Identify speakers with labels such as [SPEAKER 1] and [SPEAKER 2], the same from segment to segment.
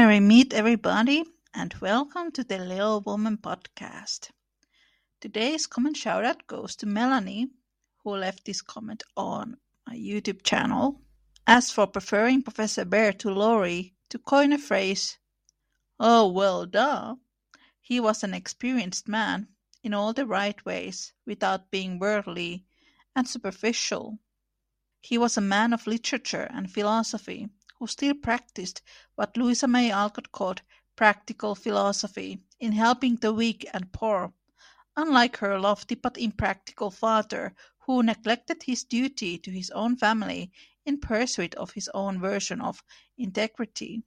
[SPEAKER 1] Merry meet everybody, and welcome to the Little Woman podcast. Today's comment shout out goes to Melanie, who left this comment on my YouTube channel. As for preferring Professor Bhaer to Laurie, to coin a phrase, oh, well, duh. He was an experienced man in all the right ways without being worldly and superficial. He was a man of literature and philosophy who still practiced what Louisa May Alcott called practical philosophy in helping the weak and poor unlike her lofty but impractical father, who neglected his duty to his own family in pursuit of his own version of integrity.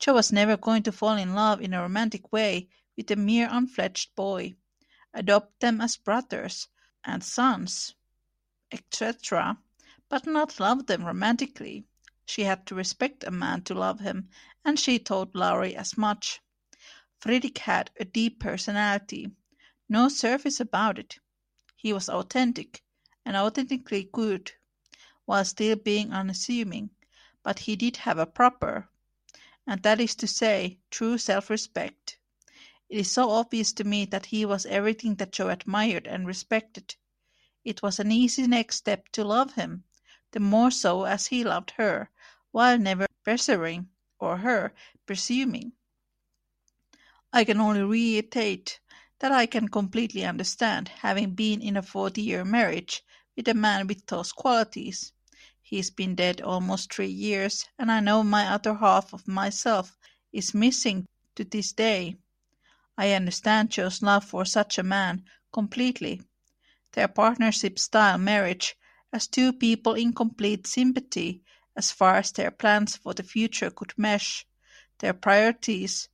[SPEAKER 1] Jo was never going to fall in love in a romantic way with a mere unfledged boy, adopt them as brothers and sons, etc., but not love them romantically. She had to respect a man to love him, and she told Laurie as much. Fredrik had a deep personality, no surface about it. He was authentic, and authentically good, while still being unassuming, but he did have a proper, and that is to say, true self-respect. It is so obvious to me that he was everything that Jo admired and respected. It was an easy next step to love him, the more so as he loved her, while never pressuring, or her presuming. I can only reiterate that I can completely understand, having been in a 40 year marriage with a man with those qualities. He's been dead almost three years, and I know my other half of myself is missing to this day. I understand Jo's love for such a man completely. Their partnership style marriage as two people in complete sympathy as far as their plans for the future could mesh, their priorities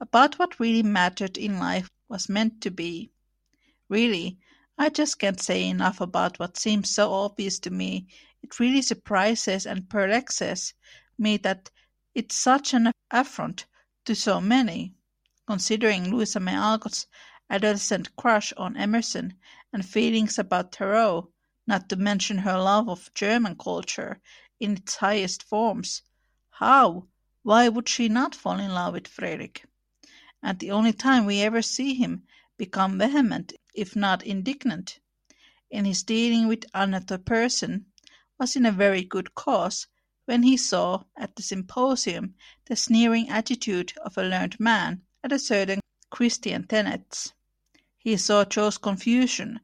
[SPEAKER 1] about what really mattered in life was meant to be. Really, I just can't say enough about what seems so obvious to me. It really surprises and perplexes me that it's such an affront to so many, considering Louisa May Alcott's adolescent crush on Emerson and feelings about Thoreau, not to mention her love of German culture in its highest forms. How, why would she not fall in love with Fredrik? and the only time we ever see him become vehement, if not indignant, in his dealing with another person, was in a very good cause when he saw at the symposium the sneering attitude of a learned man at a certain Christian tenets. He saw Jo's confusion,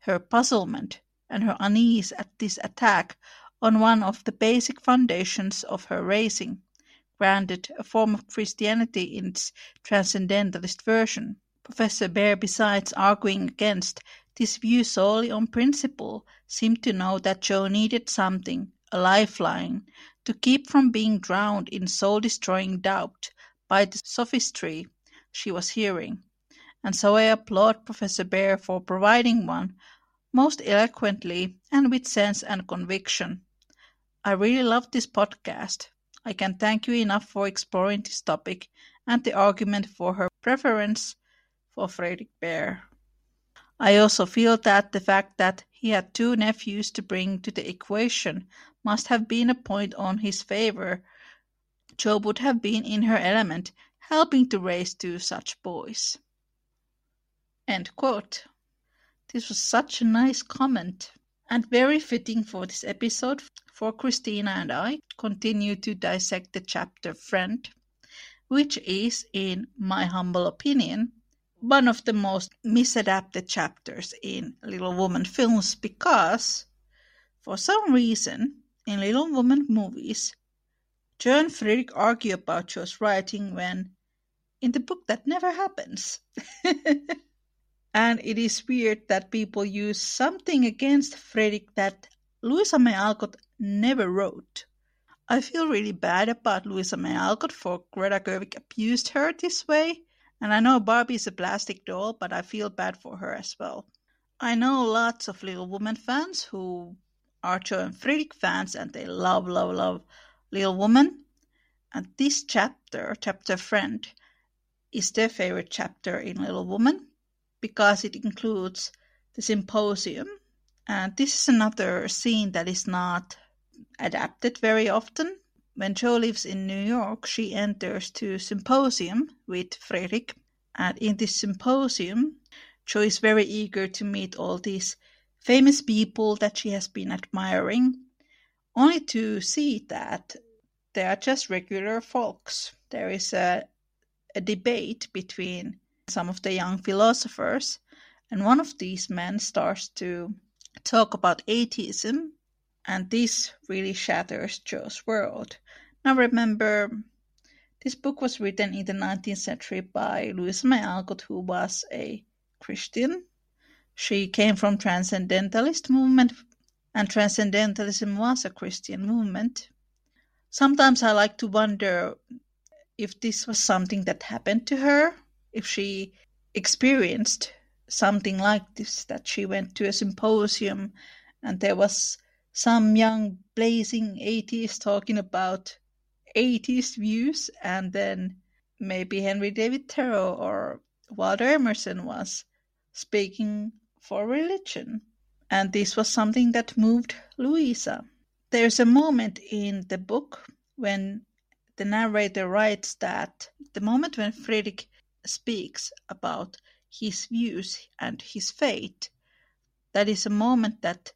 [SPEAKER 1] her puzzlement, and her unease at this attack on one of the basic foundations of her raising granted a form of Christianity in its transcendentalist version. Professor Bhaer, besides arguing against this view solely on principle, seemed to know that Jo needed something, a lifeline, to keep from being drowned in soul-destroying doubt by the sophistry she was hearing. And so I applaud Professor Bhaer for providing one, most eloquently and with sense and conviction. I really love this podcast. I can thank you enough for exploring this topic and the argument for her preference for Frederick Bhaer. I also feel that the fact that he had two nephews to bring to the equation must have been a point on his favor. Jo would have been in her element, helping to raise two such boys. This was such a nice comment and very fitting for this episode, for Christina and I continue to dissect the chapter Friend, which is, in my humble opinion, one of the most misadapted chapters in Little Woman films because, for some reason, in Little Woman movies, Jo and Fredrik argue about Jo's writing when, in the book, that never happens. And it is weird that people use something against Fredrik that Louisa May Alcott never wrote. I feel really bad about Louisa May Alcott for Greta Gerwig abused her this way. And I know Barbie is a plastic doll, but I feel bad for her as well. I know lots of Little Woman fans who are Jo and Fredrik fans and they love, love, love Little Woman. And this chapter, chapter Friend, is their favorite chapter in Little Woman because it includes the symposium. And this is another scene that is not adapted very often. When Jo lives in New York, she enters to symposium with Fredrik. And in this symposium, Jo is very eager to meet all these famous people that she has been admiring, only to see that they are just regular folks. There is a, a debate between some of the young philosophers, and one of these men starts to talk about atheism, and this really shatters Jo's world. Now, remember, this book was written in the 19th century by Louisa May Alcott, who was a Christian. She came from Transcendentalist movement, and Transcendentalism was a Christian movement. Sometimes I like to wonder if this was something that happened to her, if she experienced something like this, that she went to a symposium and there was some young blazing atheist talking about atheist views, and then maybe Henry David Thoreau or Waldo Emerson was speaking for religion. And this was something that moved Louisa. There's a moment in the book when the narrator writes that the moment when Fredrik speaks about his views and his fate, that is a moment that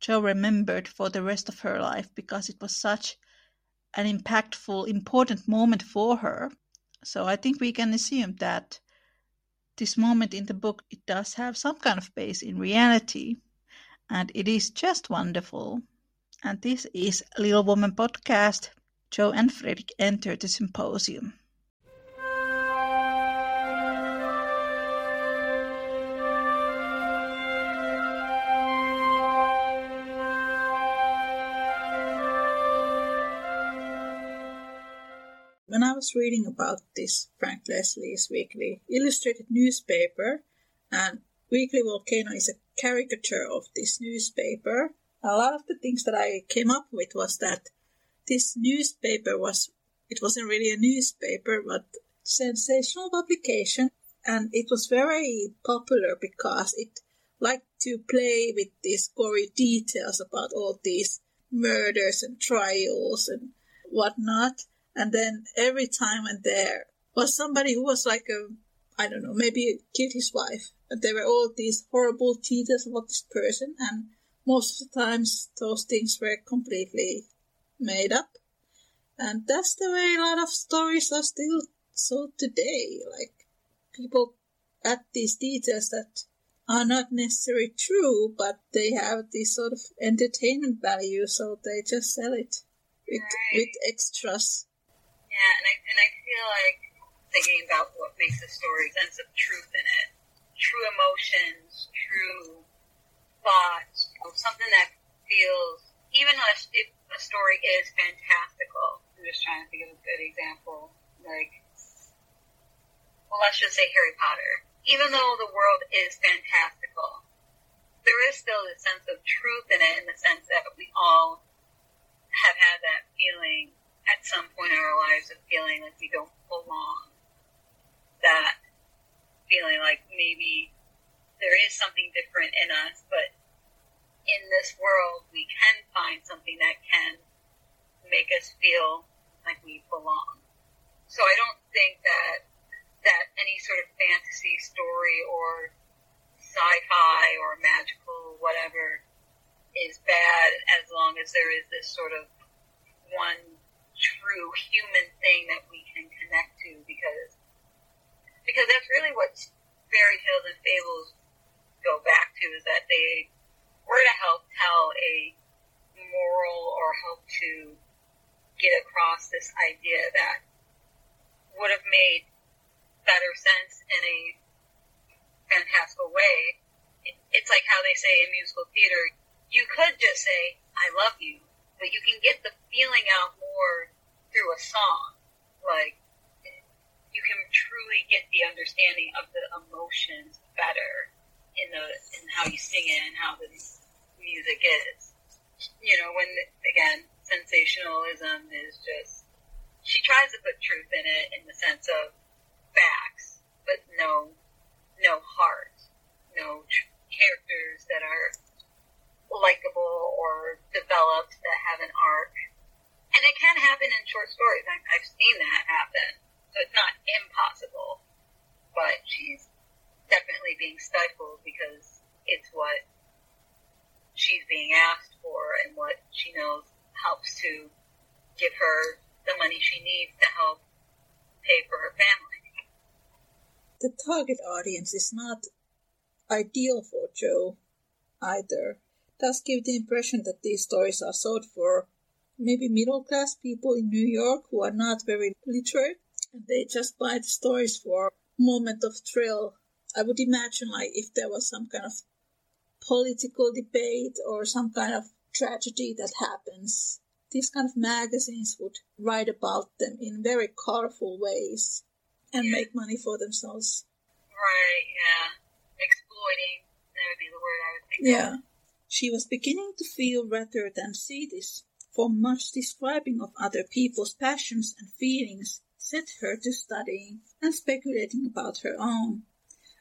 [SPEAKER 1] Jo remembered for the rest of her life because it was such an impactful, important moment for her. So I think we can assume that this moment in the book it does have some kind of base in reality, and it is just wonderful. And this is Little Woman podcast. Jo and Fredrik enter the symposium. Was reading about this Frank Leslie's weekly illustrated newspaper, and Weekly Volcano is a caricature of this newspaper, a lot of the things that I came up with was that this newspaper was it wasn't really a newspaper but sensational publication and it was very popular because it liked to play with these gory details about all these murders and trials and whatnot and then every time and there was somebody who was like a I don't know, maybe killed his wife. And there were all these horrible details about this person and most of the times those things were completely made up. And that's the way a lot of stories are still so today. Like people add these details that are not necessarily true, but they have this sort of entertainment value, so they just sell it with, right. with extras.
[SPEAKER 2] Yeah, and I, and I feel like thinking about what makes a story sense of truth in it, true emotions, true thoughts, something that feels, even if a story is fantastical, I'm just trying to think of a good example, like, well, let's just say Harry Potter. Even though the world is fantastical, there is still a sense of truth in it in the sense that we all have had that feeling at some point in our lives of feeling like we don't belong. That feeling like maybe there is something different in us, but in this world, we can find something that can make us feel like we belong. So I don't think that that any sort of fantasy story or sci-fi or magical whatever is bad as long as there is this sort of one true human thing that we can connect to because because that's really what fairy tales and fables go back to is that they were to help tell a moral or help to get across this idea that would have made better sense in a fantastical way. It's like how they say in musical theater, you could just say, I love you, but you can get the feeling out more through a song. Like you can truly get the understanding of the emotions better in the in how you sing it and how the music is. You know, when again, sensationalism is just she tries to put truth in it in the sense of facts, but no, no heart, no tr- characters that are likable or developed that have an arc. And it can happen in short stories. I, I've seen that happen. So it's not impossible, but she's definitely being stifled because it's what she's being asked for and what she knows helps to give her the money she needs to help pay for her family.
[SPEAKER 1] The target audience is not ideal for Jo either. It does give the impression that these stories are sold for maybe middle class people in New York who are not very literate and they just buy the stories for moment of thrill. I would imagine like if there was some kind of political debate or some kind of tragedy that happens these kind of magazines would write about them in very colorful ways and yeah. make money for themselves.
[SPEAKER 2] Right, yeah. Exploiting, that would be the word I would think
[SPEAKER 1] Yeah. Of. She was beginning to feel rather than see this, for much describing of other people's passions and feelings set her to studying and speculating about her own.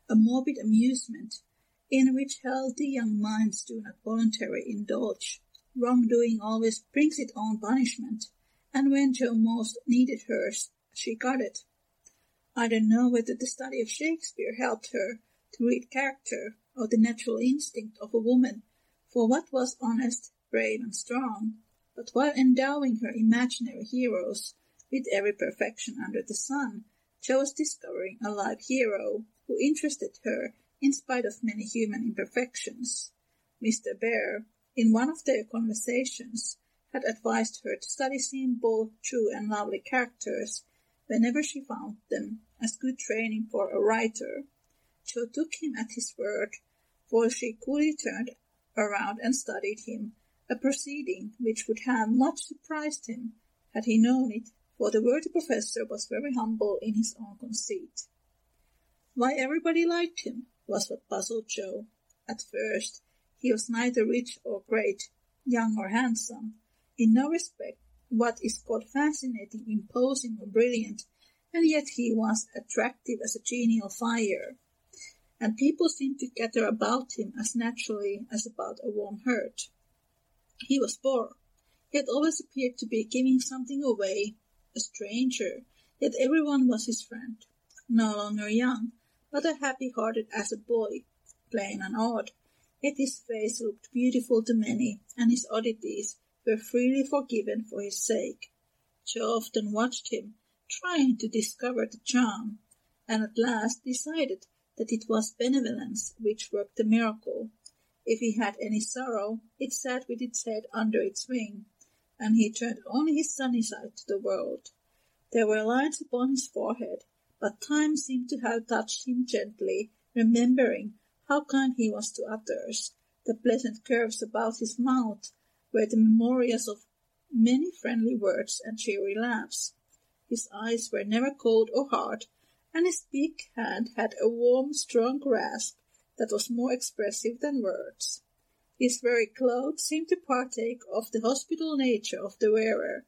[SPEAKER 1] A morbid amusement in which healthy young minds do not voluntarily indulge wrongdoing always brings its own punishment, and when Jo most needed hers, she got it. I don't know whether the study of Shakespeare helped her to read character or the natural instinct of a woman for what was honest, brave, and strong, but while endowing her imaginary heroes with every perfection under the sun, was discovering a live hero who interested her in spite of many human imperfections. Mr. Bhaer, in one of their conversations, had advised her to study both true and lovely characters whenever she found them as good training for a writer. Jo took him at his word, for she coolly turned around and studied him, a proceeding which would have much surprised him had he known it, for the worthy professor was very humble in his own conceit. Why everybody liked him was what puzzled Jo. At first, he was neither rich or great, young or handsome, in no respect what is called fascinating, imposing, or brilliant, and yet he was attractive as a genial fire, and people seemed to gather about him as naturally as about a warm hearth. He was poor, yet always appeared to be giving something away, a stranger, yet everyone was his friend, no longer young, but as happy-hearted as a boy, plain and odd, Yet his face looked beautiful to many, and his oddities were freely forgiven for his sake. Jo often watched him, trying to discover the charm, and at last decided that it was benevolence which worked the miracle. If he had any sorrow, it sat with its head under its wing, and he turned only his sunny side to the world. There were lines upon his forehead, but time seemed to have touched him gently, remembering how kind he was to others. The pleasant curves about his mouth were the memorials of many friendly words and cheery laughs. His eyes were never cold or hard, and his big hand had a warm, strong grasp that was more expressive than words. His very clothes seemed to partake of the hospitable nature of the wearer.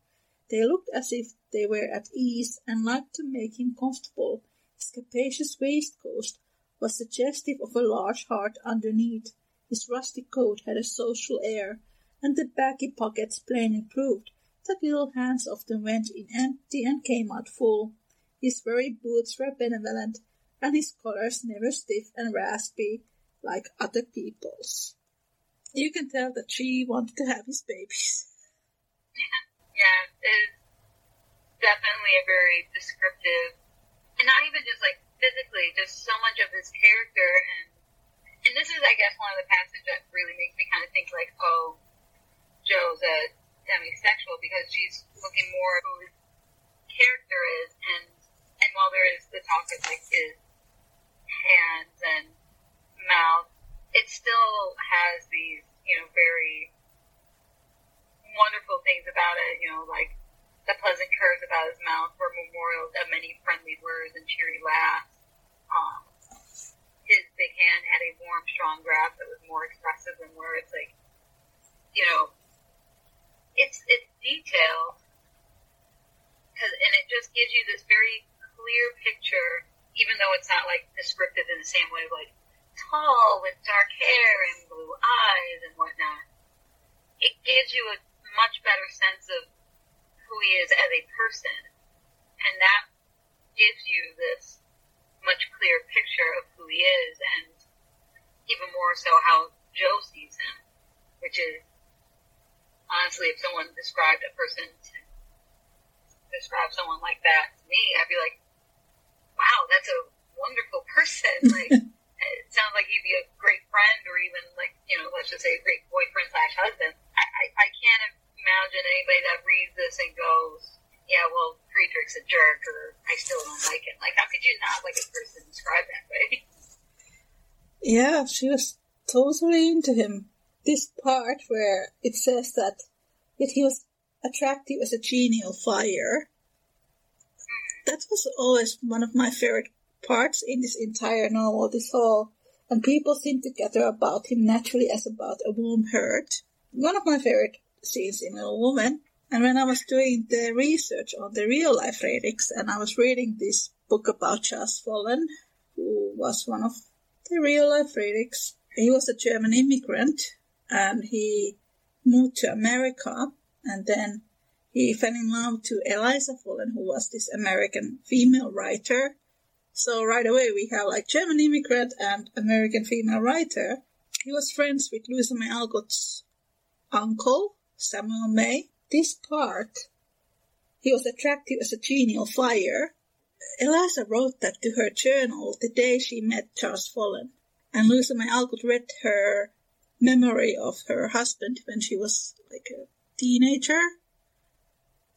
[SPEAKER 1] They looked as if they were at ease and liked to make him comfortable. His capacious waistcoat was suggestive of a large heart underneath. His rusty coat had a social air, and the baggy pockets plainly proved that little hands often went in empty and came out full. His very boots were benevolent, and his collars never stiff and raspy like other people's. You can tell that she wanted to have his babies.
[SPEAKER 2] yeah, it's definitely a very descriptive, and not even just like physically, just so much of his character, and and this is, I guess, one of the passages that really makes me kind of think like, oh, Jo's a demisexual because she's looking more at who his character is, and and while there is the talk of like his hands and mouth, it still has these, you know, very wonderful things about it, you know, like the pleasant curves about his mouth were memorials of many friendly words and cheery laughs. Um, his big hand had a warm, strong grasp that was more expressive than words. Like, you know, it's it's detailed, cause, and it just gives you this very clear picture, even though it's not like descriptive in the same way, like tall with dark hair and blue eyes and whatnot. It gives you a much better sense of who he is as a person, and that gives you this much clearer picture of who he is, and even more so how Jo sees him, which is honestly, if someone described a person to describe someone like that to me, I'd be like, wow, that's a wonderful person. Like, it sounds like he'd be a great friend or even like, you know, let's just say a great boyfriend slash husband. I, I, I can't imagine anybody that reads this and goes, yeah, well, Friedrich's a jerk, or I still don't like him. Like, how could you not like a person described that way?
[SPEAKER 1] Yeah, she was totally into him. This part where it says that yet he was attractive as a genial fire. That was always one of my favorite parts in this entire novel. This whole and people seem to gather about him naturally as about a warm heart. One of my favorite scenes in Little Woman and when I was doing the research on the real life Friedrichs, and I was reading this book about Charles Follen, who was one of the real life Friedrichs, he was a German immigrant and he moved to America and then he fell in love to Eliza Follen, who was this American female writer. So right away we have like German immigrant and American female writer. He was friends with Louisa May Alcott's uncle, Samuel May, this part, he was attractive as a genial fire. Eliza wrote that to her journal the day she met Charles Follen, and Louisa May Alcott read her memory of her husband when she was like a teenager.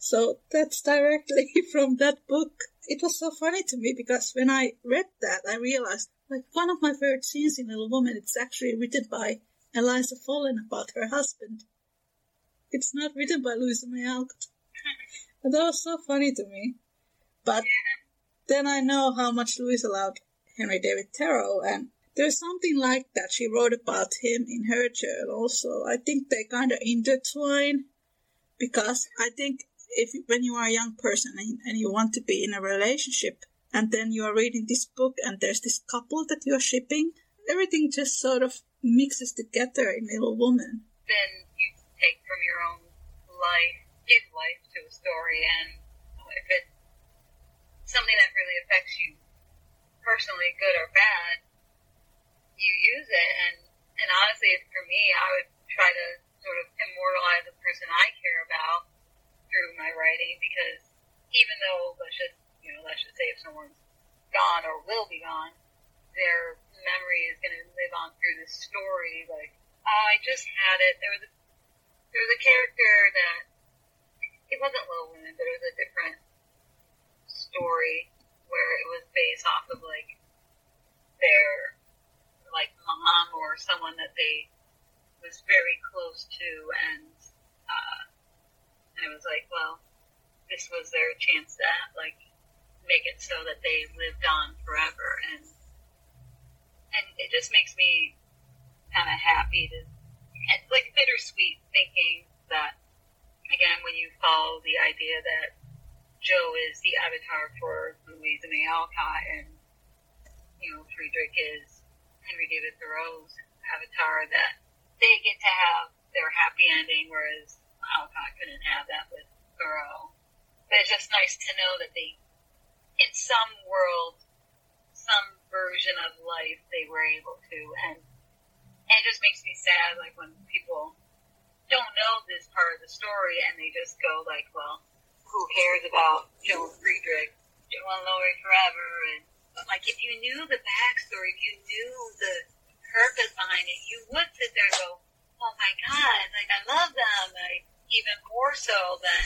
[SPEAKER 1] So that's directly from that book. It was so funny to me because when I read that, I realized like one of my favorite scenes in Little Woman, it's actually written by Eliza Follen about her husband. It's not written by Louisa May Alcott. And that was so funny to me. But then I know how much Louisa loved Henry David Thoreau, and there's something like that she wrote about him in her journal. So I think they kind of intertwine because I think if when you are a young person and, and you want to be in a relationship, and then you are reading this book and there's this couple that you're shipping, everything just sort of mixes together in Little Woman.
[SPEAKER 2] Then you take from your own life, give life to a story, and if it's something that really affects you personally, good or bad, you use it. And and honestly, for me, I would try to sort of immortalize the person I care about through my writing because even though let's just you know let's just say if someone's gone or will be gone, their memory is going to live on through this story. Like, oh, I just had it. There was a there was a character that it wasn't Little Women, but it was a different story where it was based off of like their like mom or someone that they was very close to, and uh, and it was like, well, this was their chance to like make it so that they lived on forever, and and it just makes me kind of happy to it's like bittersweet thinking that again when you follow the idea that Jo is the avatar for Louisa May Alcott and you know Friedrich is Henry David Thoreau's avatar that they get to have their happy ending whereas Couldn't have that with Thoreau. But it's just nice to know that they in some world some version of life they were able to and and it just makes me sad, like when people don't know this part of the story and they just go like, well, who cares about Jo and Friedrich, Jo and Laurie forever? And like, if you knew the backstory, if you knew the purpose behind it, you would sit there and go, oh my god, like I love them, like even more so than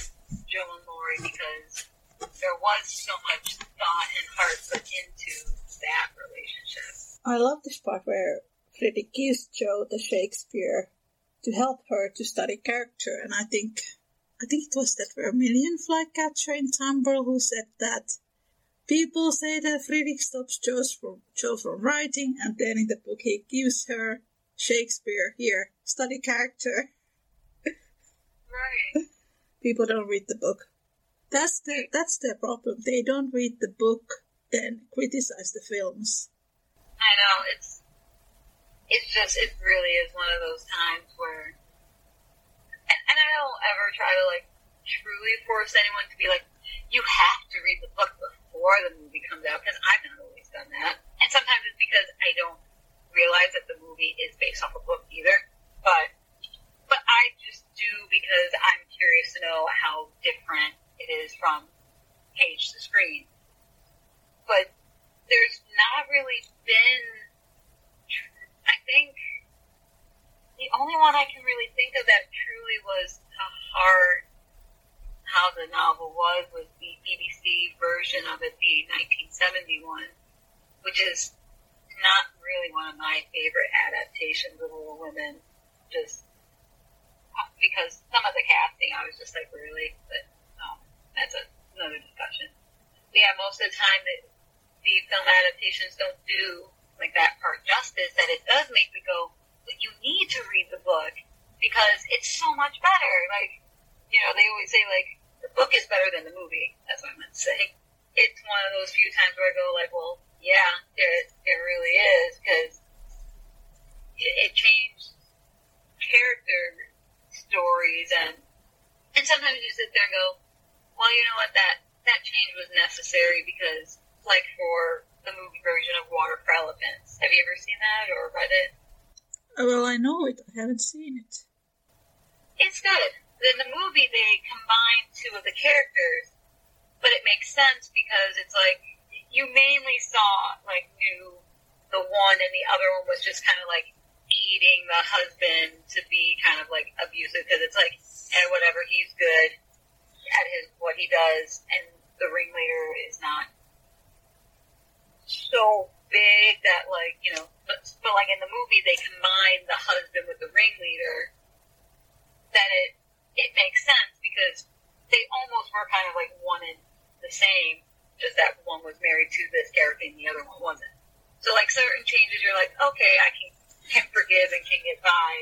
[SPEAKER 2] Jo and Laurie because there was so much thought and heart put into that relationship.
[SPEAKER 1] I love this part where Friedrich gives Jo the Shakespeare to help her to study character. And I think I think it was that Vermilion flycatcher in Tumblr who said that people say that Friedrich stops Jo from, Jo from writing, and then in the book he gives her Shakespeare here, study character.
[SPEAKER 2] Right.
[SPEAKER 1] people don't read the book. That's the that's their problem. They don't read the book, then criticize the films.
[SPEAKER 2] I know it's it's just it really is one of those times where, and, and I don't ever try to like truly force anyone to be like, you have to read the book before the movie comes out because I've not always done that, and sometimes it's because I don't realize that the movie is based off a book either, but but I just do because I'm curious to know how different it is from page to screen. But there's not really been, I think, the only one I can really think of that truly was the heart, how the novel was, was the BBC version of it, the 1971, which is not really one of my favorite adaptations of Little Women, just because some of the casting, I was just like, really? But um, that's a, another discussion. Yeah, most of the time that the film adaptations don't do like that part justice, that it does make me go, but you need to read the book because it's so much better. Like, you know, they always say like the book is better than the movie. That's what I meant to say. It's one of those few times where I go like, well, yeah, it, it really is because it, it changed character stories and and sometimes you sit there and go, well, you know what? That that change was necessary because, like, for the movie version of Water for Elephants, have you ever seen that or read it?
[SPEAKER 1] Oh, well, I know it. I haven't seen it.
[SPEAKER 2] It's good. In the movie, they combine two of the characters, but it makes sense because it's like you mainly saw like knew the one and the other one was just kind of like eating the husband to be kind of like abusive because it's like, hey, whatever, he's good at his what he does, and the ringleader is not so big that like you know, but, but like in the movie they combine the husband with the ringleader. That it it makes sense because they almost were kind of like one and the same, just that one was married to this character and the other one wasn't. So like certain changes, you're like, okay, I can can forgive and can get by,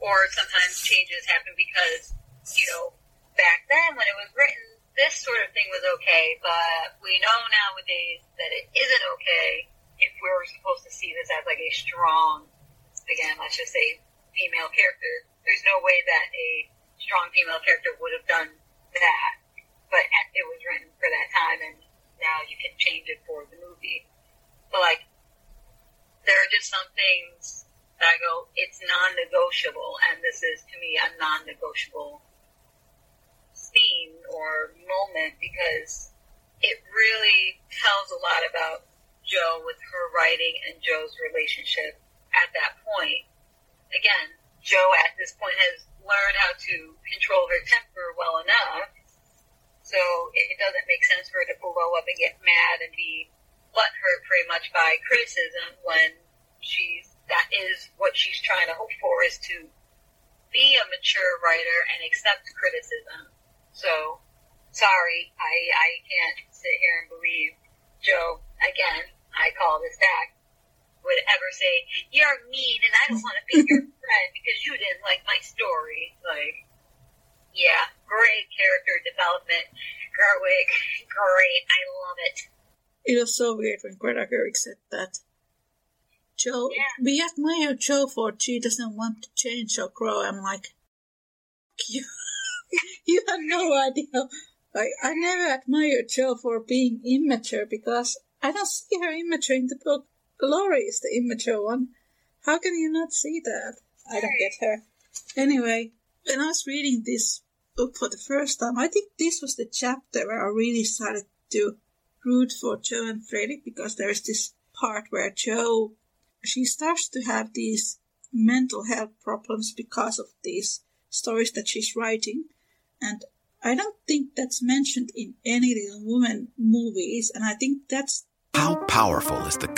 [SPEAKER 2] or sometimes changes happen because you know back then when it was written, this sort of thing was okay, but we know nowadays that it isn't okay if we're supposed to see this as like a strong, again, let's just say female character. There's no way that a strong female character would have done that, but it was written for that time, and now you can change it for the movie. But like, there are just some things that I go, it's non-negotiable, and this is to me a non-negotiable scene or moment because it really tells a lot about Jo with her writing and Jo's relationship at that point. Again, Jo at this point has learned how to control her temper well enough, so it doesn't make sense for her to blow up and get mad and be butthurt pretty much by criticism when she's that is what she's trying to hope for is to be a mature writer and accept criticism so, sorry, I, I can't sit here and believe Jo again, I call this back, would ever say, you're mean and I don't want to be your friend because you didn't like my story. Like, yeah, great character development. Gerwig, great. I love it.
[SPEAKER 1] It was so weird when Greta Gerwig said that. Jo, yeah. we admire Jo for she doesn't want to change or grow. I'm like, you. you have no idea. Like, I never admired Jo for being immature because I don't see her immature in the book. Laurie is the immature one. How can you not see that? I don't get her. Anyway, when I was reading this book for the first time, I think this was the chapter where I really started to root for Jo and Frederick because there's this part where Jo, she starts to have these mental health problems because of these stories that she's writing. And I don't think that's mentioned in any Little Women movies, and I think that's
[SPEAKER 3] How powerful is the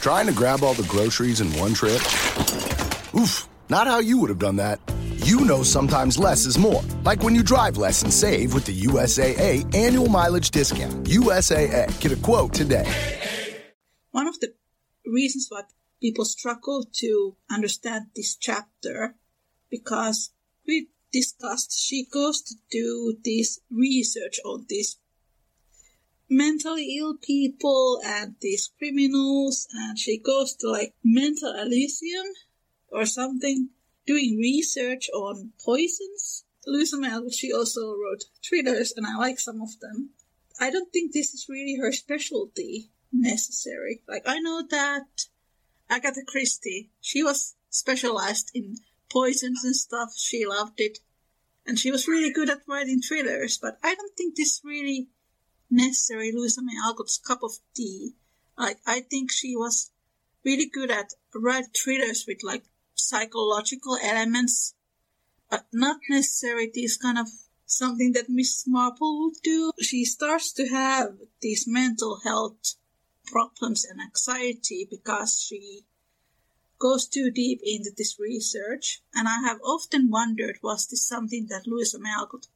[SPEAKER 4] Trying to grab all the groceries in one trip? Oof, not how you would have done that. You know sometimes less is more. Like when you drive less and save with the USAA annual mileage discount. USAA, get a quote today.
[SPEAKER 1] One of the reasons why people struggle to understand this chapter because we discussed she goes to do this research on these mentally ill people and these criminals and she goes to like mental elysium or something doing research on poisons Louisa Alcott, she also wrote thrillers and I like some of them. I don't think this is really her specialty necessary. Like I know that Agatha Christie, she was specialized in poisons and stuff. She loved it. And she was really good at writing thrillers, but I don't think this really necessary Louisa May Alcott's cup of tea. Like I think she was really good at writing thrillers with like psychological elements, but not necessarily these kind of something that Miss Marple would do. She starts to have these mental health problems and anxiety because she goes too deep into this research. And I have often wondered was this something that Louisa May Alcott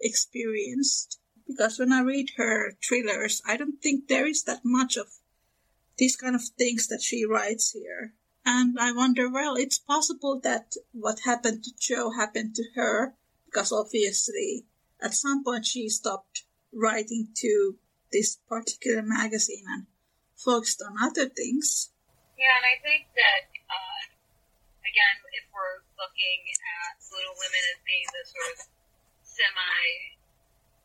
[SPEAKER 1] experienced? Because when I read her thrillers, I don't think there is that much of these kind of things that she writes here. And I wonder, well, it's possible that what happened to Jo happened to her because obviously at some point she stopped writing to this particular magazine and focused on other things.
[SPEAKER 2] Yeah, and I think that, uh, again, if we're looking at Little Women as being the sort of semi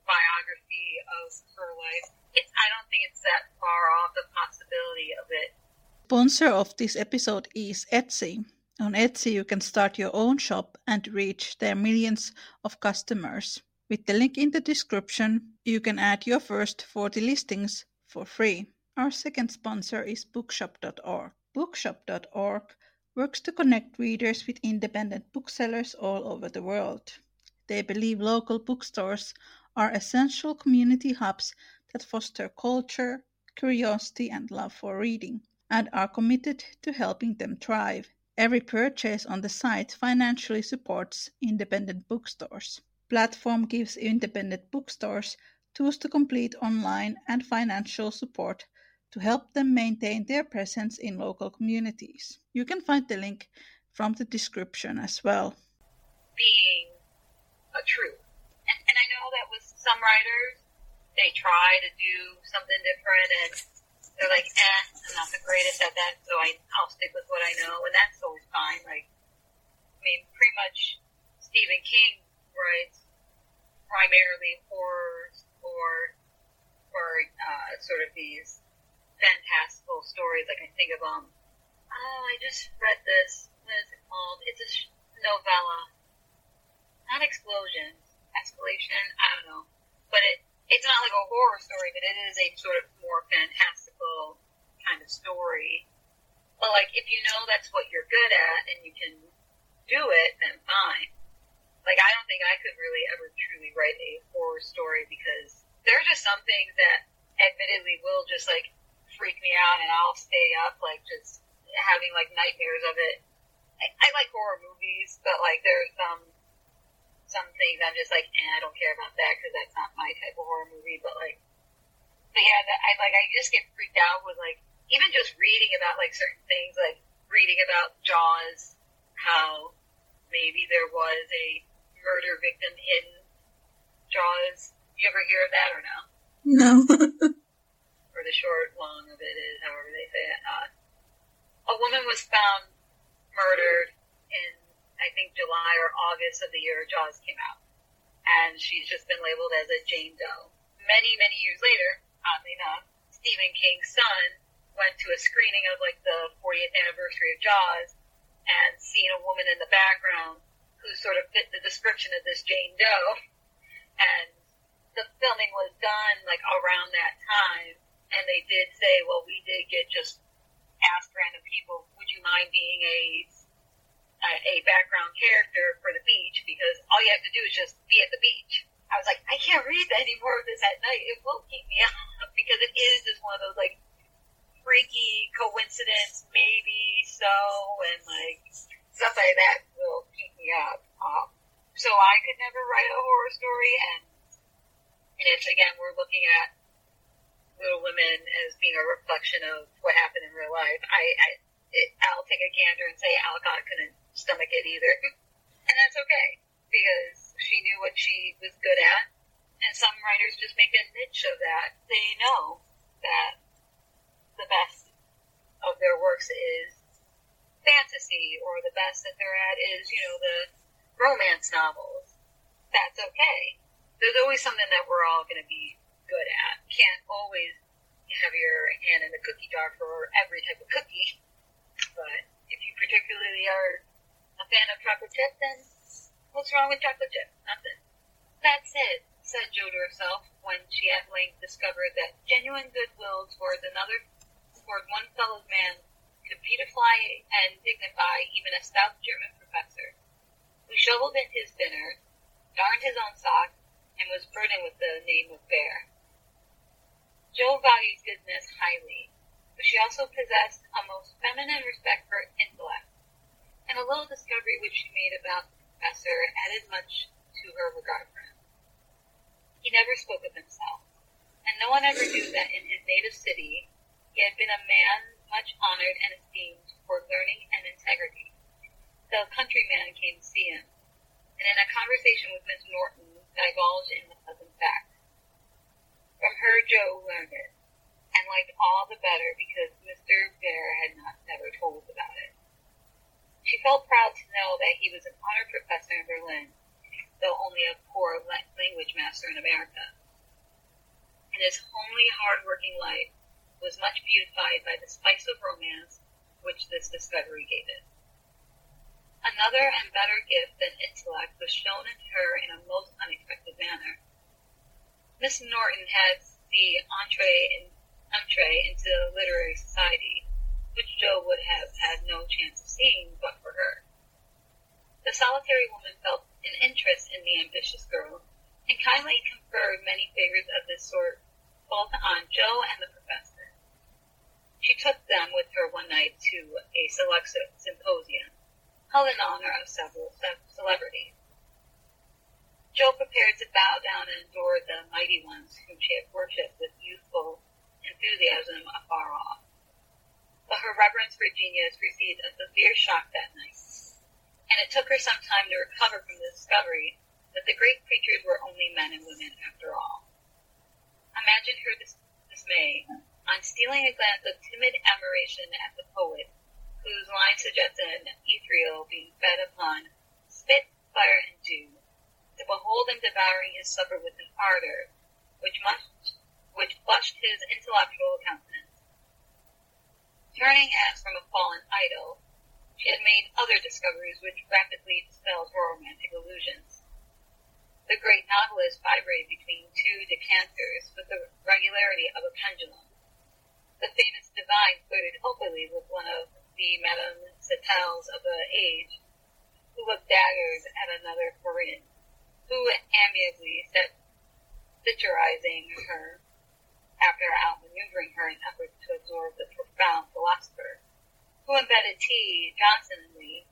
[SPEAKER 2] biography of her life, it's, I don't think it's that far off the possibility of it.
[SPEAKER 1] Sponsor of this episode is Etsy. On Etsy, you can start your own shop and reach their millions of customers. With the link in the description, you can add your first 40 listings for free. Our second sponsor is bookshop.org. Bookshop.org works to connect readers with independent booksellers all over the world. They believe local bookstores are essential community hubs that foster culture, curiosity, and love for reading, and are committed to helping them thrive. Every purchase on the site financially supports independent bookstores. Platform gives independent bookstores tools to complete online and financial support to help them maintain their presence in local communities. You can find the link from the description as well.
[SPEAKER 2] Being a truth. And, and I know that with some writers, they try to do something different and they're like, eh, I'm not the greatest at that, so I, I'll stick with what I know, and that's always fine. Like, I mean, pretty much Stephen King writes primarily horrors or, or uh, sort of these fantastical stories. Like I think of um, oh, I just read this. What is it called? It's a sh- novella, not explosions, escalation. I don't know, but it it's not like a horror story, but it is a sort of more fantastical kind of story. But like, if you know that's what you're good at and you can do it, then fine. Like, I don't think I could really ever truly write a horror story because there are just some things that admittedly will just like freak me out and I'll stay up like just having like nightmares of it. I, I like horror movies, but like there's some some things I'm just like, eh, I don't care about that because that's not my type of horror movie. But like, but yeah, that, I like I just get freaked out with like even just reading about like certain things, like reading about Jaws, how maybe there was a murder victim in Jaws. You ever hear of that or no?
[SPEAKER 1] No.
[SPEAKER 2] or the short long of it is, however they say it. Uh, a woman was found murdered in, I think, July or August of the year Jaws came out. And she's just been labeled as a Jane Doe. Many, many years later, oddly enough, Stephen King's son went to a screening of like the 40th anniversary of Jaws and seen a woman in the background who sort of fit the description of this Jane Doe. And the filming was done like around that time. And they did say, well, we did get just asked random people, would you mind being a a background character for the beach because all you have to do is just be at the beach. I was like, I can't read any more of this at night. It will keep me up because it is just one of those like freaky coincidence, maybe so, and like stuff like that will keep me up. Um, so I could never write a horror story, and it's again we're looking at Little Women as being a reflection of what happened in real life. I, I it, I'll take a gander and say Alcott couldn't stomach it either, and that's okay because she knew what she was good at, and some writers just make a niche of that. They know that the best of their works is fantasy, or the best that they're at is, you know, the romance novels. That's okay. There's always something that we're all going to be good at. Can't always have your hand in the cookie jar for every type of cookie. But if you particularly are a fan of chocolate chip, then what's wrong with chocolate chip? Nothing. That's it, said Jo to herself when she at length discovered that genuine goodwill towards another toward one fellow man could beautify and dignify even a South German professor, who shoveled in his dinner, darned his own socks, and was burdened with the name of Bhaer. Jo valued goodness highly, but she also possessed a most feminine respect for intellect, and a little discovery which she made about the professor added much to her regard for him. He never spoke of himself, and no one ever knew that in his native city he had been a man much honored and esteemed for learning and integrity. The countryman came to see him, and in a conversation with Miss Norton divulged in the pleasant fact. From her Jo learned it, and liked all the better because Mr. Bhaer had not never told about it. She felt proud to know that he was an honored professor in Berlin, though only a poor language master in America. In his homely, hard-working life, was much beautified by the spice of romance which this discovery gave it. Another and better gift than intellect was shown in her in a most unexpected manner. Miss Norton had the entree, entree into literary society, which Jo would have had no chance of seeing but for her. The solitary woman felt an interest in the ambitious girl, and kindly conferred many favors of this sort both on Jo and the professor. She took them with her one night to a select symposium, held in honor of several celebrities. Jo prepared to bow down and adore the mighty ones whom she had worshipped with youthful enthusiasm afar off. But her reverence for genius received a severe shock that night, and it took her some time to recover from the discovery that the great creatures were only men and women after all. Imagine her dis- dismay on stealing a glance of timid admiration at the poet, whose line suggests an ethereal being fed upon spit, fire, and dew, to behold him devouring his supper with an ardor which must which flushed his intellectual countenance. Turning as from a fallen idol, she had made other discoveries which rapidly dispelled her romantic illusions. The great novelist vibrated between two decanters with the regularity of a pendulum the famous divine flirted openly with one of the Madame Staëls of the age, who looked daggers at another Corinne, who amiably set satirizing her after outmaneuvering her in efforts to absorb the profound philosopher, who embedded T. Johnsonly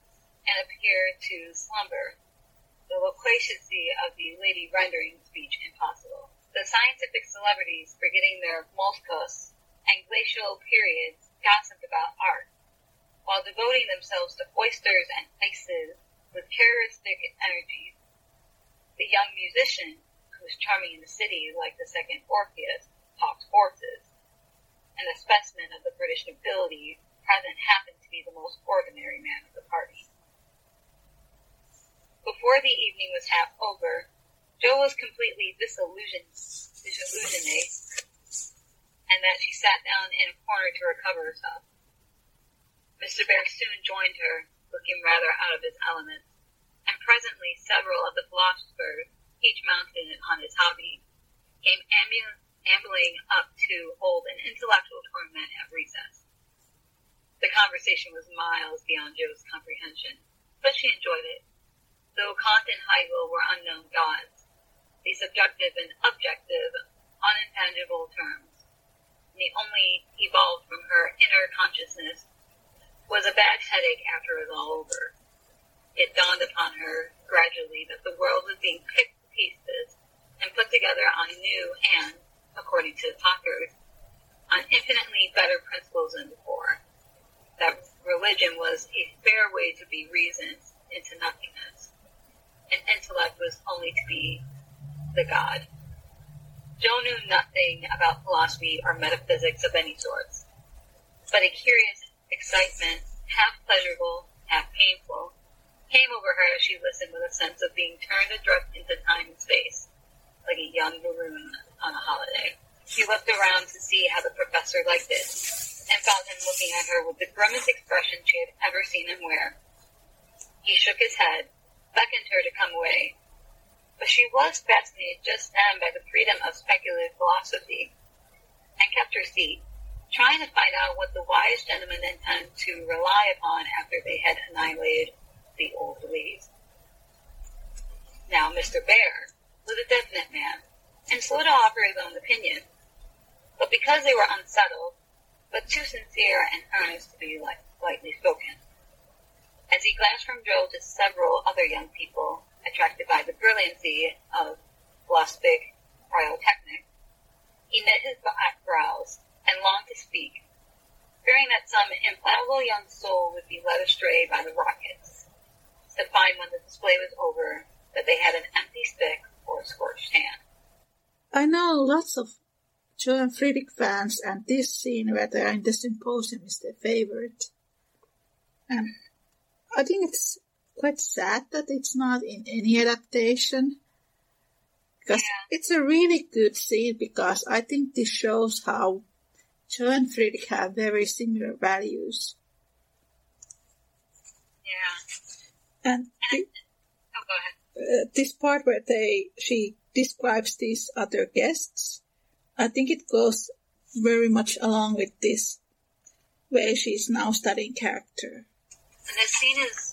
[SPEAKER 2] and appeared to slumber, the loquacity of the lady rendering speech impossible. The scientific celebrities, forgetting their mollusks and glacial periods gossiped about art, while devoting themselves to oysters and ices with characteristic energies. The young musician, who was charming in the city like the second Orpheus, talked horses, and the specimen of the British nobility present happened to be the most ordinary man of the party. Before the evening was half over, Jo was completely disillusioned, disillusioned and that she sat down in a corner to recover herself. Mr. Bhaer soon joined her, looking rather out of his element, and presently several of the philosophers, each mounted on his hobby, came ambu- ambling up to hold an intellectual tournament at recess. The conversation was miles beyond Jo's comprehension, but she enjoyed it. Though Kant and Hegel were unknown gods, the subjective and objective, unintangible terms, the only evolved from her inner consciousness was a bad headache after it was all over. It dawned upon her gradually that the world was being picked to pieces and put together on new and, according to the talkers, on infinitely better principles than before. That religion was a fair way to be reasoned into nothingness, and intellect was only to be the God. Jo knew nothing about philosophy or metaphysics of any sort, but a curious excitement, half pleasurable, half painful, came over her as she listened with a sense of being turned adrift into time and space, like a young maroon on a holiday. She looked around to see how the professor liked it, and found him looking at her with the grimmest expression she had ever seen him wear. He shook his head, beckoned her to come away, but she was fascinated just then by the freedom of speculative philosophy, and kept her seat, trying to find out what the wise gentlemen intended to rely upon after they had annihilated the old beliefs. Now, Mr. Bhaer was a definite man, and slow to offer his own opinion, but because they were unsettled, but too sincere and earnest to be light, lightly spoken. As he glanced from Jo to several other young people attracted by the brilliancy of philosophic pyrotechnic, he knit his black brows and longed to speak, fearing that some implacable young soul would be led astray by the rockets, to find when the display was over that they had an empty stick or a scorched hand.
[SPEAKER 1] I know lots of Jo and Friedrich fans, and this scene where they are in the symposium is their favorite. And I think it's quite sad that it's not in any adaptation. Because
[SPEAKER 2] Yeah.
[SPEAKER 1] it's a really good scene because I think this shows how Jo and Friedrich have very similar values.
[SPEAKER 2] Yeah.
[SPEAKER 1] And the,
[SPEAKER 2] Oh,
[SPEAKER 1] uh, this part where they she describes these other guests, I think it goes very much along with this way she's now studying character.
[SPEAKER 2] And this scene is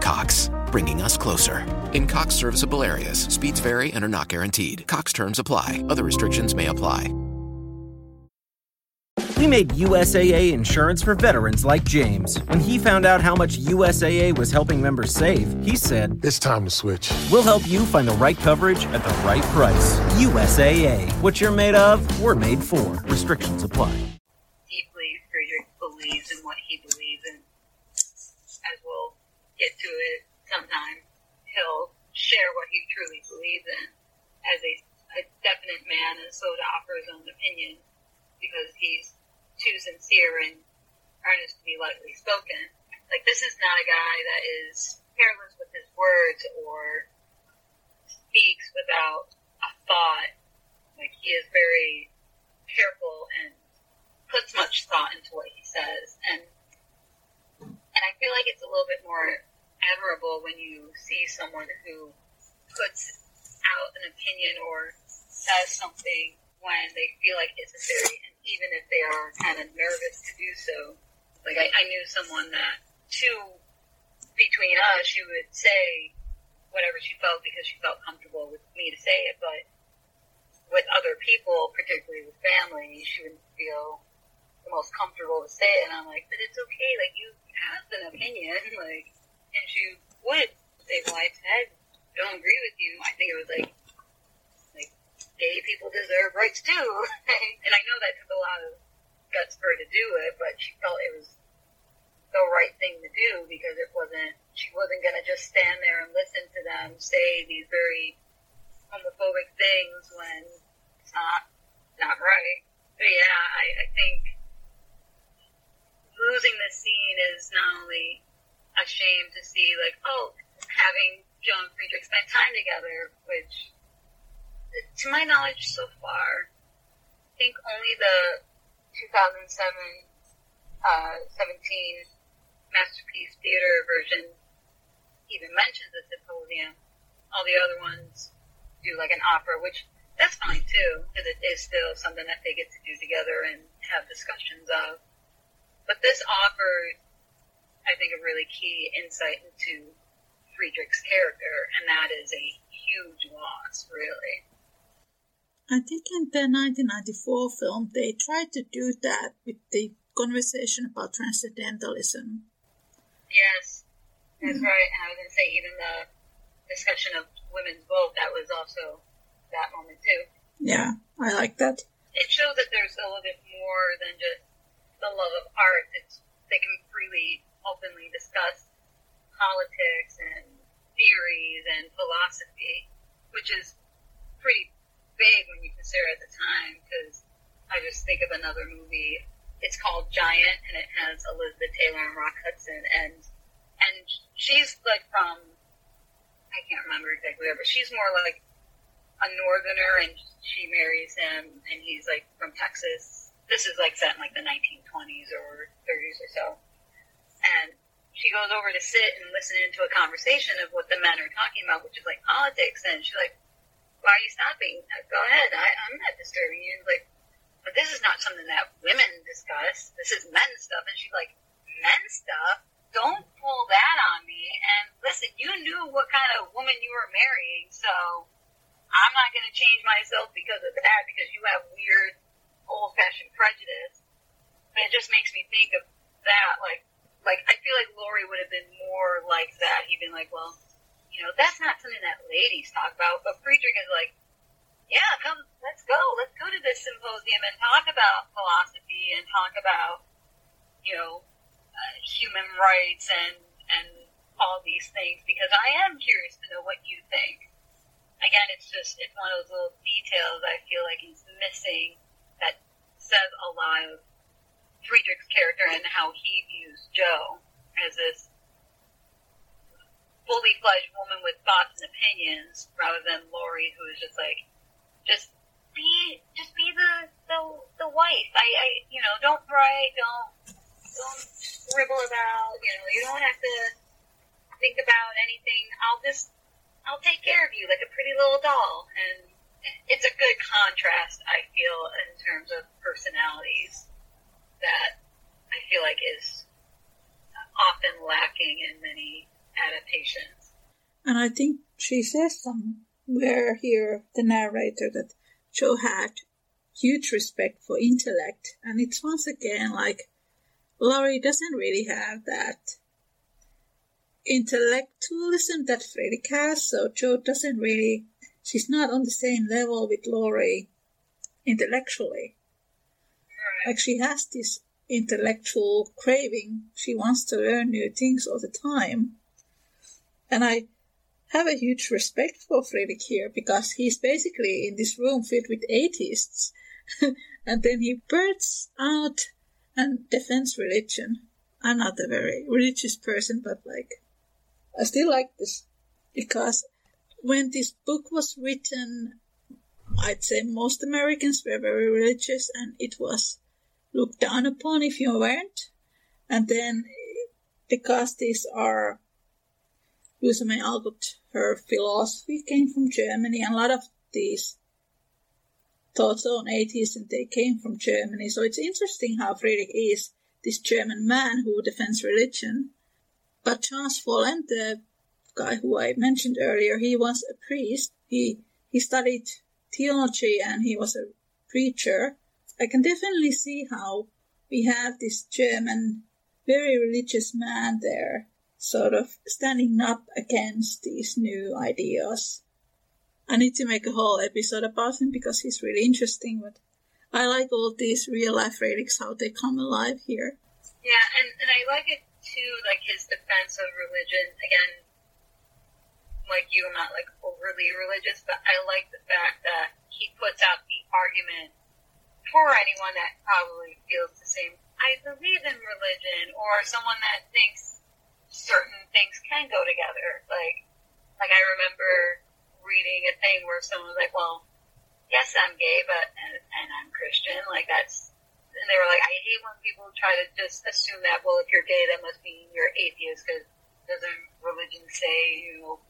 [SPEAKER 3] Cox, bringing us closer. In Cox serviceable areas, speeds vary and are not guaranteed. Cox terms apply, other restrictions may apply.
[SPEAKER 5] We made USAA insurance for veterans like James. When he found out how much USAA was helping members save, he said,
[SPEAKER 6] It's time to switch.
[SPEAKER 5] We'll help you find the right coverage at the right price. USAA. What you're made of, we're made for. Restrictions apply.
[SPEAKER 2] deeply Friedrich believes in what he believes in. As we'll get to it sometime, he'll share what he truly believes in as a, a definite man and slow to offer his own opinion because he's too sincere and earnest to be lightly spoken. Like, this is not a guy that is careless with his words or speaks without a thought. Like, he is very careful and puts much thought into what he says, and and I feel like it's a little bit more admirable when you see someone who puts out an opinion or says something when they feel like it's necessary, and even if they are kind of nervous to do so. Like I, I knew someone that too between us, she would say whatever she felt because she felt comfortable with me to say it, but with other people, particularly with family, she wouldn't feel the most comfortable to say it. And I'm like, but it's okay. Like you have an opinion, like, and she would say, well, I don't agree with you. I think it was like, like gay people deserve rights too. and I know that took a lot of guts for her to do it, but she felt it was the right thing to do because it wasn't she wasn't going to just stand there and listen to them say these very homophobic things when it's not not right. But yeah, I, I think losing the scene is not only a shame to see, like, oh, having Jo and Friedrich spend time together, which, to my knowledge so far, I think only the 2007 uh, 17 Masterpiece Theater version even mentions a symposium. All the other ones do like an opera, which that's fine too, because it is still something that they get to do together and have discussions of. But this offered, I think, a really key insight into Friedrich's character, and that is a huge loss, really.
[SPEAKER 1] I think in the 1994 film, they tried to do that with the conversation about transcendentalism.
[SPEAKER 2] Yes, that's mm-hmm. right. And I was going to say, even the discussion of women's vote, that was also that moment, too.
[SPEAKER 1] Yeah, I like that.
[SPEAKER 2] It shows that there's a little bit more than just the love of art. It's, they can freely, openly discuss politics and theories and philosophy, which is pretty big when you consider at the time because I just think of another movie. It's called Giant, and it has Elizabeth Taylor and Rock Hudson, and and she's like from I can't remember exactly where, but she's more like a northerner, and she marries him, and he's like from Texas. This is like set in like the 1920s or 30s or so, and she goes over to sit and listen into a conversation of what the men are talking about, which is like politics, and she's like why are you stopping? Uh, go ahead. I, I'm not disturbing you. Like, but this is not something that women discuss. This is men's stuff. And she's like, men's stuff? Don't pull that on me. And listen, you knew what kind of woman you were marrying, so I'm not going to change myself because of that, because you have weird, old fashioned prejudice. But it just makes me think of that. Like, like I feel like Laurie would have been more like that. He'd been like, well, you know, that's not something that ladies talk about. But Friedrich is like, yeah, come, let's go. Let's go to this symposium and talk about philosophy and talk about, you know, uh, human rights and, and all these things because I am curious to know what you think. Again, it's just, it's one of those little details I feel like he's missing that says a lot of Friedrich's character and how he views Jo as this fully fledged woman with thoughts and opinions rather than Laurie who is just like just be just be the the, the wife. I, I you know, don't write, don't don't scribble about, you know, you don't have to think about anything. I'll just I'll take care of you like a pretty little doll and it's a good contrast I feel in terms of personalities that I feel like is often lacking in many adaptations.
[SPEAKER 1] And I think she says somewhere here, the narrator, that Jo had huge respect for intellect. And it's once again like Laurie doesn't really have that intellectualism that Frederick has, so Jo doesn't really, she's not on the same level with Laurie intellectually. She has this intellectual craving. She wants to learn new things all the time. And I have a huge respect for Friedrich here because he's basically in this room filled with atheists. and then he bursts out and defends religion. I'm not a very religious person, but like, I still like this because when this book was written, I'd say most Americans were very religious and it was looked down upon if you weren't. And then because these are Louisa May Alcott, her philosophy came from Germany, and a lot of these thoughts on atheism, they came from Germany. So it's interesting how Friedrich is this German man who defends religion. But Charles Follen, the guy who I mentioned earlier, he was a priest. He, he studied theology and he was a preacher. I can definitely see how we have this German, very religious man there sort of standing up against these new ideas. I need to make a whole episode about him because he's really interesting, but I like all these real life relics, how they come alive here.
[SPEAKER 2] Yeah, and, and I like it too, like his defense of religion. Again, like you, I'm not like overly religious, but I like the fact that he puts out the argument for anyone that probably feels the same. I believe in religion, or someone that thinks certain things can go together. Like, like I remember reading a thing where someone was like, "Well, yes, I'm gay, but and, and I'm Christian." Like that's, and they were like, "I hate when people try to just assume that. Well, if you're gay, that must mean you're atheist because doesn't religion say you know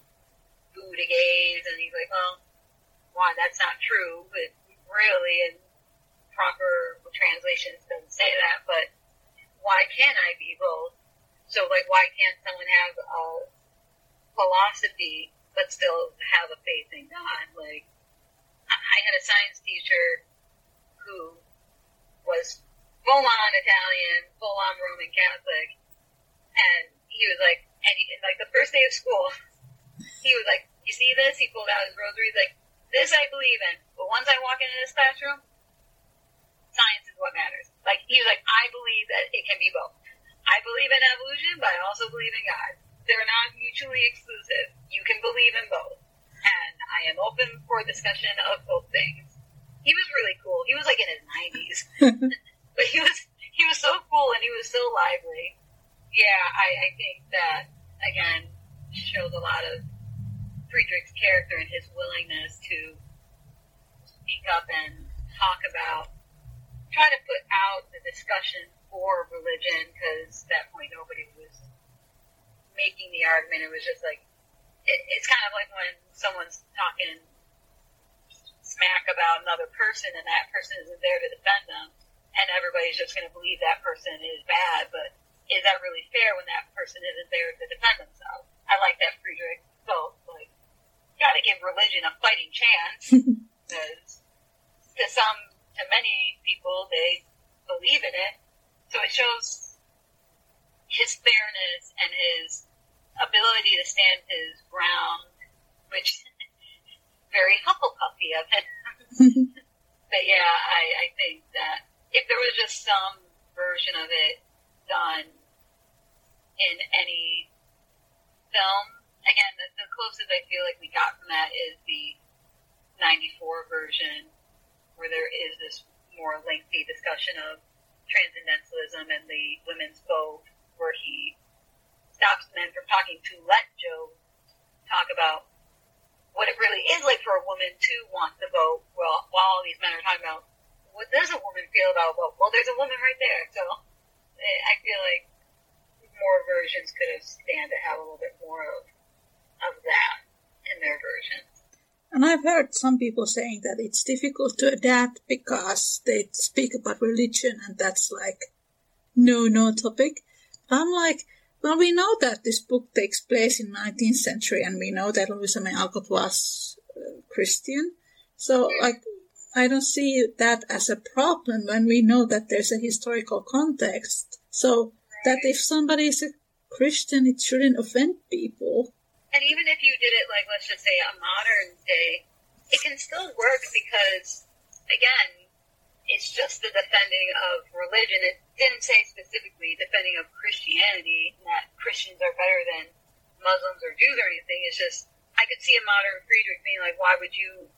[SPEAKER 2] boo to gays?" And he's like, "Well, why? That's not true, but really, and proper translations don't say that. But why can't I be both?" So, like, why can't someone have a philosophy but still have a faith in God? Like, I had a science teacher who was full on Italian, full on Roman Catholic, and he was like, and he, like the first day of school, he was like, "You see this?" He pulled out his rosary. He's like, "This I believe in, but once I walk into this classroom, science is what matters." Like he was like, "I believe that it can be both." I believe in evolution, but I also believe in God. They're not mutually exclusive. You can believe in both. And I am open for discussion of both things. He was really cool. He was like in his 90s. but he was he was so cool and he was so lively. Yeah, I, I think that, again, shows a lot of Friedrich's character and his willingness to speak up and talk about, try to put out the discussion for religion because at that point nobody was making the argument. It was just like it, it's kind of like when someone's talking smack about another person and that person isn't there to defend them, and everybody's just going to believe that person is bad. But is that really fair when that person isn't there to defend themselves? I like that Friedrich both like got to give religion a fighting chance because to some, to many people, they believe in it so it shows his fairness and his ability to stand his ground, which very Hufflepuffy of him. but yeah, I, I think that if there was just some version of it done in any film, again, the, the closest I feel like we got from that is the 94 version, where there is this more lengthy discussion of transcendentalism and the women's vote, where he stops men from talking to let Jo talk about what it really is like for a woman to want the vote. Well, while all these men are talking about what does a woman feel about vote? Well, there's a woman right there. So eh, I feel like more versions could have stand to have a little bit more of of that in their versions.
[SPEAKER 1] And I've heard some people saying that it's difficult to adapt because they speak about religion and that's like no no topic. But I'm like, well, we know that this book takes place in 19th century and we know that Louisa May Alcott was uh, Christian. So like, I don't see that as a problem when we know that there's a historical context. So that if somebody is a Christian, it shouldn't offend people.
[SPEAKER 2] And even if you did it like, let's just say a modern day, it can still work because, again, it's just the defending of religion. It didn't say specifically defending of Christianity, that Christians are better than Muslims or Jews or anything. It's just, I could see a modern Friedrich being like, why would you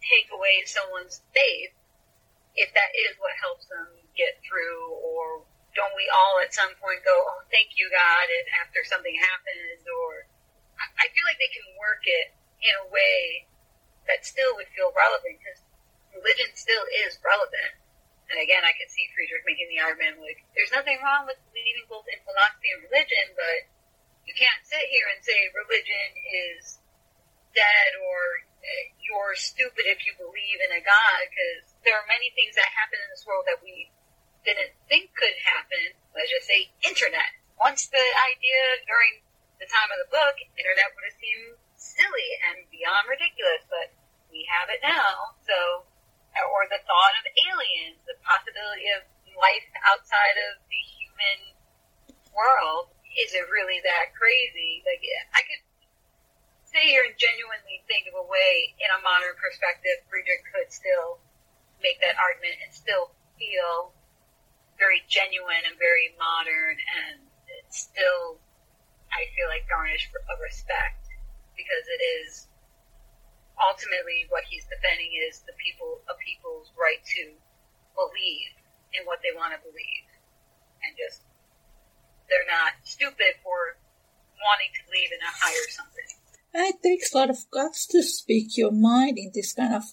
[SPEAKER 2] take away someone's faith if that is what helps them get through or don't we all at some point go, oh, thank you, God, after something happens, or I feel like they can work it in a way that still would feel relevant because religion still is relevant. And again, I could see Friedrich making the argument like, there's nothing wrong with believing both in philosophy and religion, but you can't sit here and say religion is dead or eh, you're stupid if you believe in a God because there are many things that happen in this world that we didn't think could happen. Let's just say internet. Once the idea during the time of the book, internet would have seemed silly and beyond ridiculous, but we have it now. So, or the thought of aliens, the possibility of life outside of the human world, is it really that crazy? Like, I could sit here and genuinely think of a way, in a modern perspective, Friedrich could still make that argument and still feel very genuine and very modern and still, I feel like, garnish of respect because it is ultimately what he's defending is the people, a people's right to believe in what they want to believe and just they're not stupid for wanting to believe in a higher something.
[SPEAKER 1] And it takes a lot of guts to speak your mind in this kind of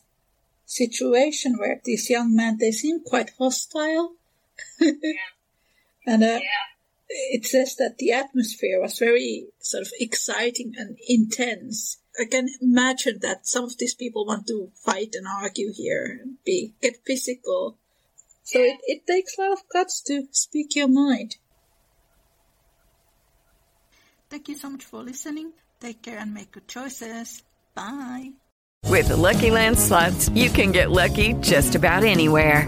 [SPEAKER 1] situation where these young men they seem quite hostile.
[SPEAKER 2] Yeah.
[SPEAKER 1] and uh,
[SPEAKER 2] Yeah.
[SPEAKER 1] It says that the atmosphere was very sort of exciting and intense. I can imagine that some of these people want to fight and argue here and be get physical. So
[SPEAKER 2] Yeah.
[SPEAKER 1] it, it takes a lot of guts to speak your mind. Thank you so much for listening. Take care and make good choices. Bye.
[SPEAKER 6] With the Lucky Land slots, you can get lucky just about anywhere.